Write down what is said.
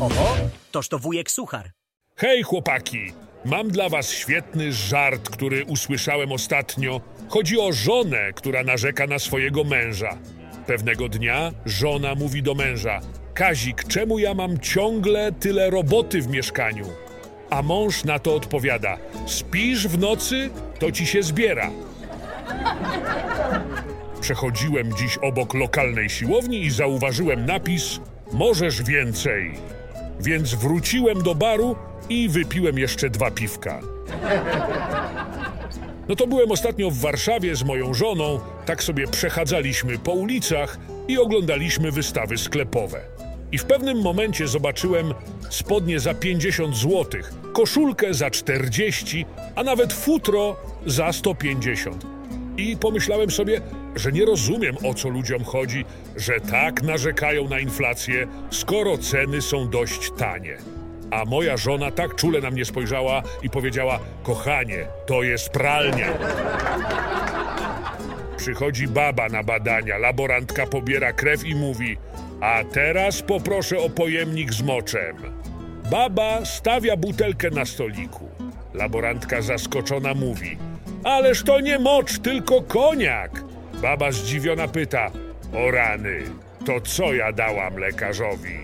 Oho, toż to wujek Suchar. Hej, chłopaki! Mam dla was świetny żart, który usłyszałem ostatnio. Chodzi o żonę, która narzeka na swojego męża. Pewnego dnia żona mówi do męża: Kazik, czemu ja mam ciągle tyle roboty w mieszkaniu? A mąż na to odpowiada: Spisz w nocy, to ci się zbiera. Przechodziłem dziś obok lokalnej siłowni i zauważyłem napis: Możesz więcej. Więc wróciłem do baru i wypiłem jeszcze dwa piwka. No to byłem ostatnio w Warszawie z moją żoną, tak sobie przechadzaliśmy po ulicach i oglądaliśmy wystawy sklepowe. I w pewnym momencie zobaczyłem spodnie za 50 zł, koszulkę za 40, a nawet futro za 150. I pomyślałem sobie, że nie rozumiem o co ludziom chodzi, że tak narzekają na inflację, skoro ceny są dość tanie. A moja żona tak czule na mnie spojrzała i powiedziała: Kochanie, to jest pralnia. Przychodzi baba na badania, laborantka pobiera krew i mówi: A teraz poproszę o pojemnik z moczem. Baba stawia butelkę na stoliku. Laborantka zaskoczona mówi: Ależ to nie mocz, tylko koniak. Baba zdziwiona pyta: O rany, to co ja dałam lekarzowi?